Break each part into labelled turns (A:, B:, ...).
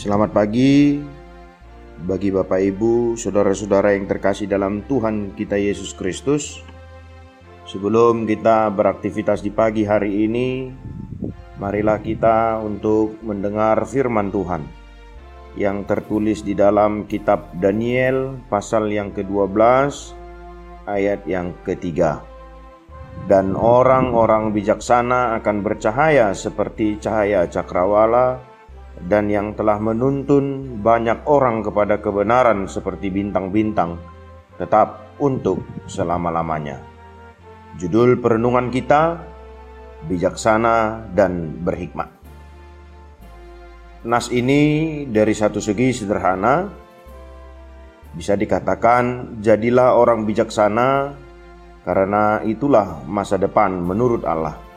A: Selamat pagi bagi Bapak Ibu, saudara-saudara yang terkasih dalam Tuhan kita Yesus Kristus. Sebelum kita beraktivitas di pagi hari ini, marilah kita untuk mendengar firman Tuhan yang tertulis di dalam kitab Daniel pasal yang ke-12 ayat yang ketiga dan orang-orang bijaksana akan bercahaya seperti cahaya cakrawala dan yang telah menuntun banyak orang kepada kebenaran seperti bintang-bintang tetap untuk selama-lamanya. Judul perenungan kita bijaksana dan berhikmat. Nas ini dari satu segi sederhana bisa dikatakan jadilah orang bijaksana karena itulah masa depan menurut Allah.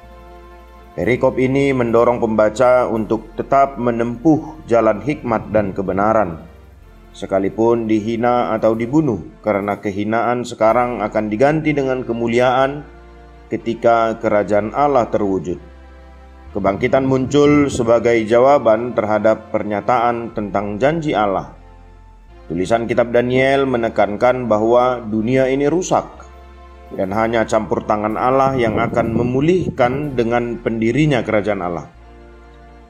A: Perikop ini mendorong pembaca untuk tetap menempuh jalan hikmat dan kebenaran, sekalipun dihina atau dibunuh, karena kehinaan sekarang akan diganti dengan kemuliaan ketika kerajaan Allah terwujud. Kebangkitan muncul sebagai jawaban terhadap pernyataan tentang janji Allah. Tulisan kitab Daniel menekankan bahwa dunia ini rusak dan hanya campur tangan Allah yang akan memulihkan dengan pendirinya kerajaan Allah.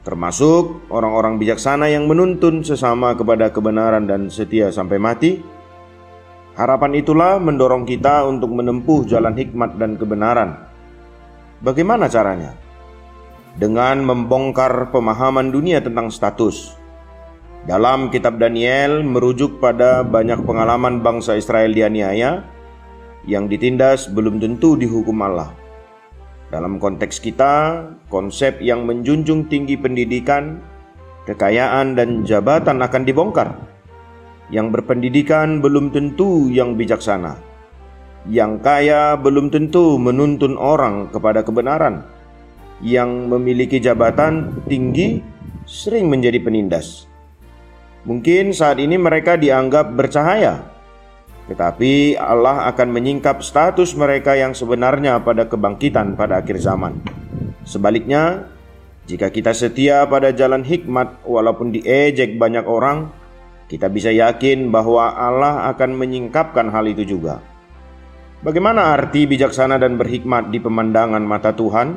A: Termasuk orang-orang bijaksana yang menuntun sesama kepada kebenaran dan setia sampai mati. Harapan itulah mendorong kita untuk menempuh jalan hikmat dan kebenaran. Bagaimana caranya? Dengan membongkar pemahaman dunia tentang status. Dalam kitab Daniel merujuk pada banyak pengalaman bangsa Israel dianiaya, yang ditindas belum tentu dihukum Allah. Dalam konteks kita, konsep yang menjunjung tinggi pendidikan, kekayaan, dan jabatan akan dibongkar. Yang berpendidikan belum tentu yang bijaksana. Yang kaya belum tentu menuntun orang kepada kebenaran. Yang memiliki jabatan tinggi sering menjadi penindas. Mungkin saat ini mereka dianggap bercahaya, tetapi Allah akan menyingkap status mereka yang sebenarnya pada kebangkitan pada akhir zaman. Sebaliknya, jika kita setia pada jalan hikmat walaupun diejek banyak orang, kita bisa yakin bahwa Allah akan menyingkapkan hal itu juga. Bagaimana arti bijaksana dan berhikmat di pemandangan mata Tuhan?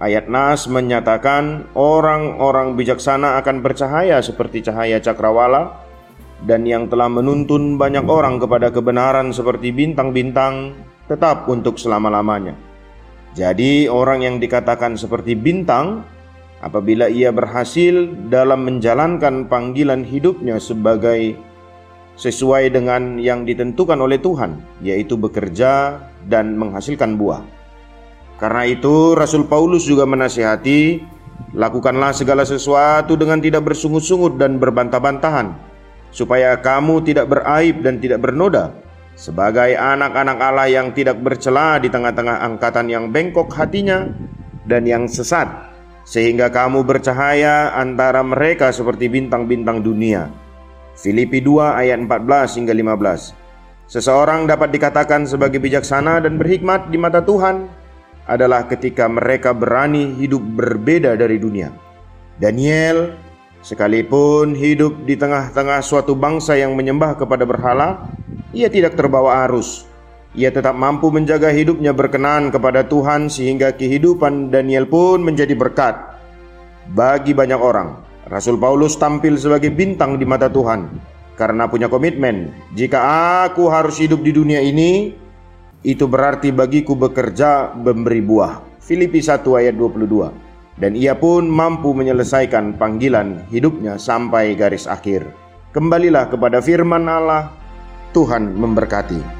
A: Ayat Nas menyatakan orang-orang bijaksana akan bercahaya seperti cahaya cakrawala dan yang telah menuntun banyak orang kepada kebenaran seperti bintang-bintang tetap untuk selama-lamanya. Jadi, orang yang dikatakan seperti bintang apabila ia berhasil dalam menjalankan panggilan hidupnya sebagai sesuai dengan yang ditentukan oleh Tuhan, yaitu bekerja dan menghasilkan buah. Karena itu, Rasul Paulus juga menasihati, lakukanlah segala sesuatu dengan tidak bersungut-sungut dan berbantah-bantahan supaya kamu tidak beraib dan tidak bernoda sebagai anak-anak Allah yang tidak bercela di tengah-tengah angkatan yang bengkok hatinya dan yang sesat sehingga kamu bercahaya antara mereka seperti bintang-bintang dunia. Filipi 2 ayat 14 hingga 15. Seseorang dapat dikatakan sebagai bijaksana dan berhikmat di mata Tuhan adalah ketika mereka berani hidup berbeda dari dunia. Daniel Sekalipun hidup di tengah-tengah suatu bangsa yang menyembah kepada berhala, ia tidak terbawa arus. Ia tetap mampu menjaga hidupnya berkenan kepada Tuhan sehingga kehidupan Daniel pun menjadi berkat bagi banyak orang. Rasul Paulus tampil sebagai bintang di mata Tuhan karena punya komitmen. Jika aku harus hidup di dunia ini, itu berarti bagiku bekerja memberi buah. Filipi 1 ayat 22 dan ia pun mampu menyelesaikan panggilan hidupnya sampai garis akhir. Kembalilah kepada firman Allah, Tuhan memberkati.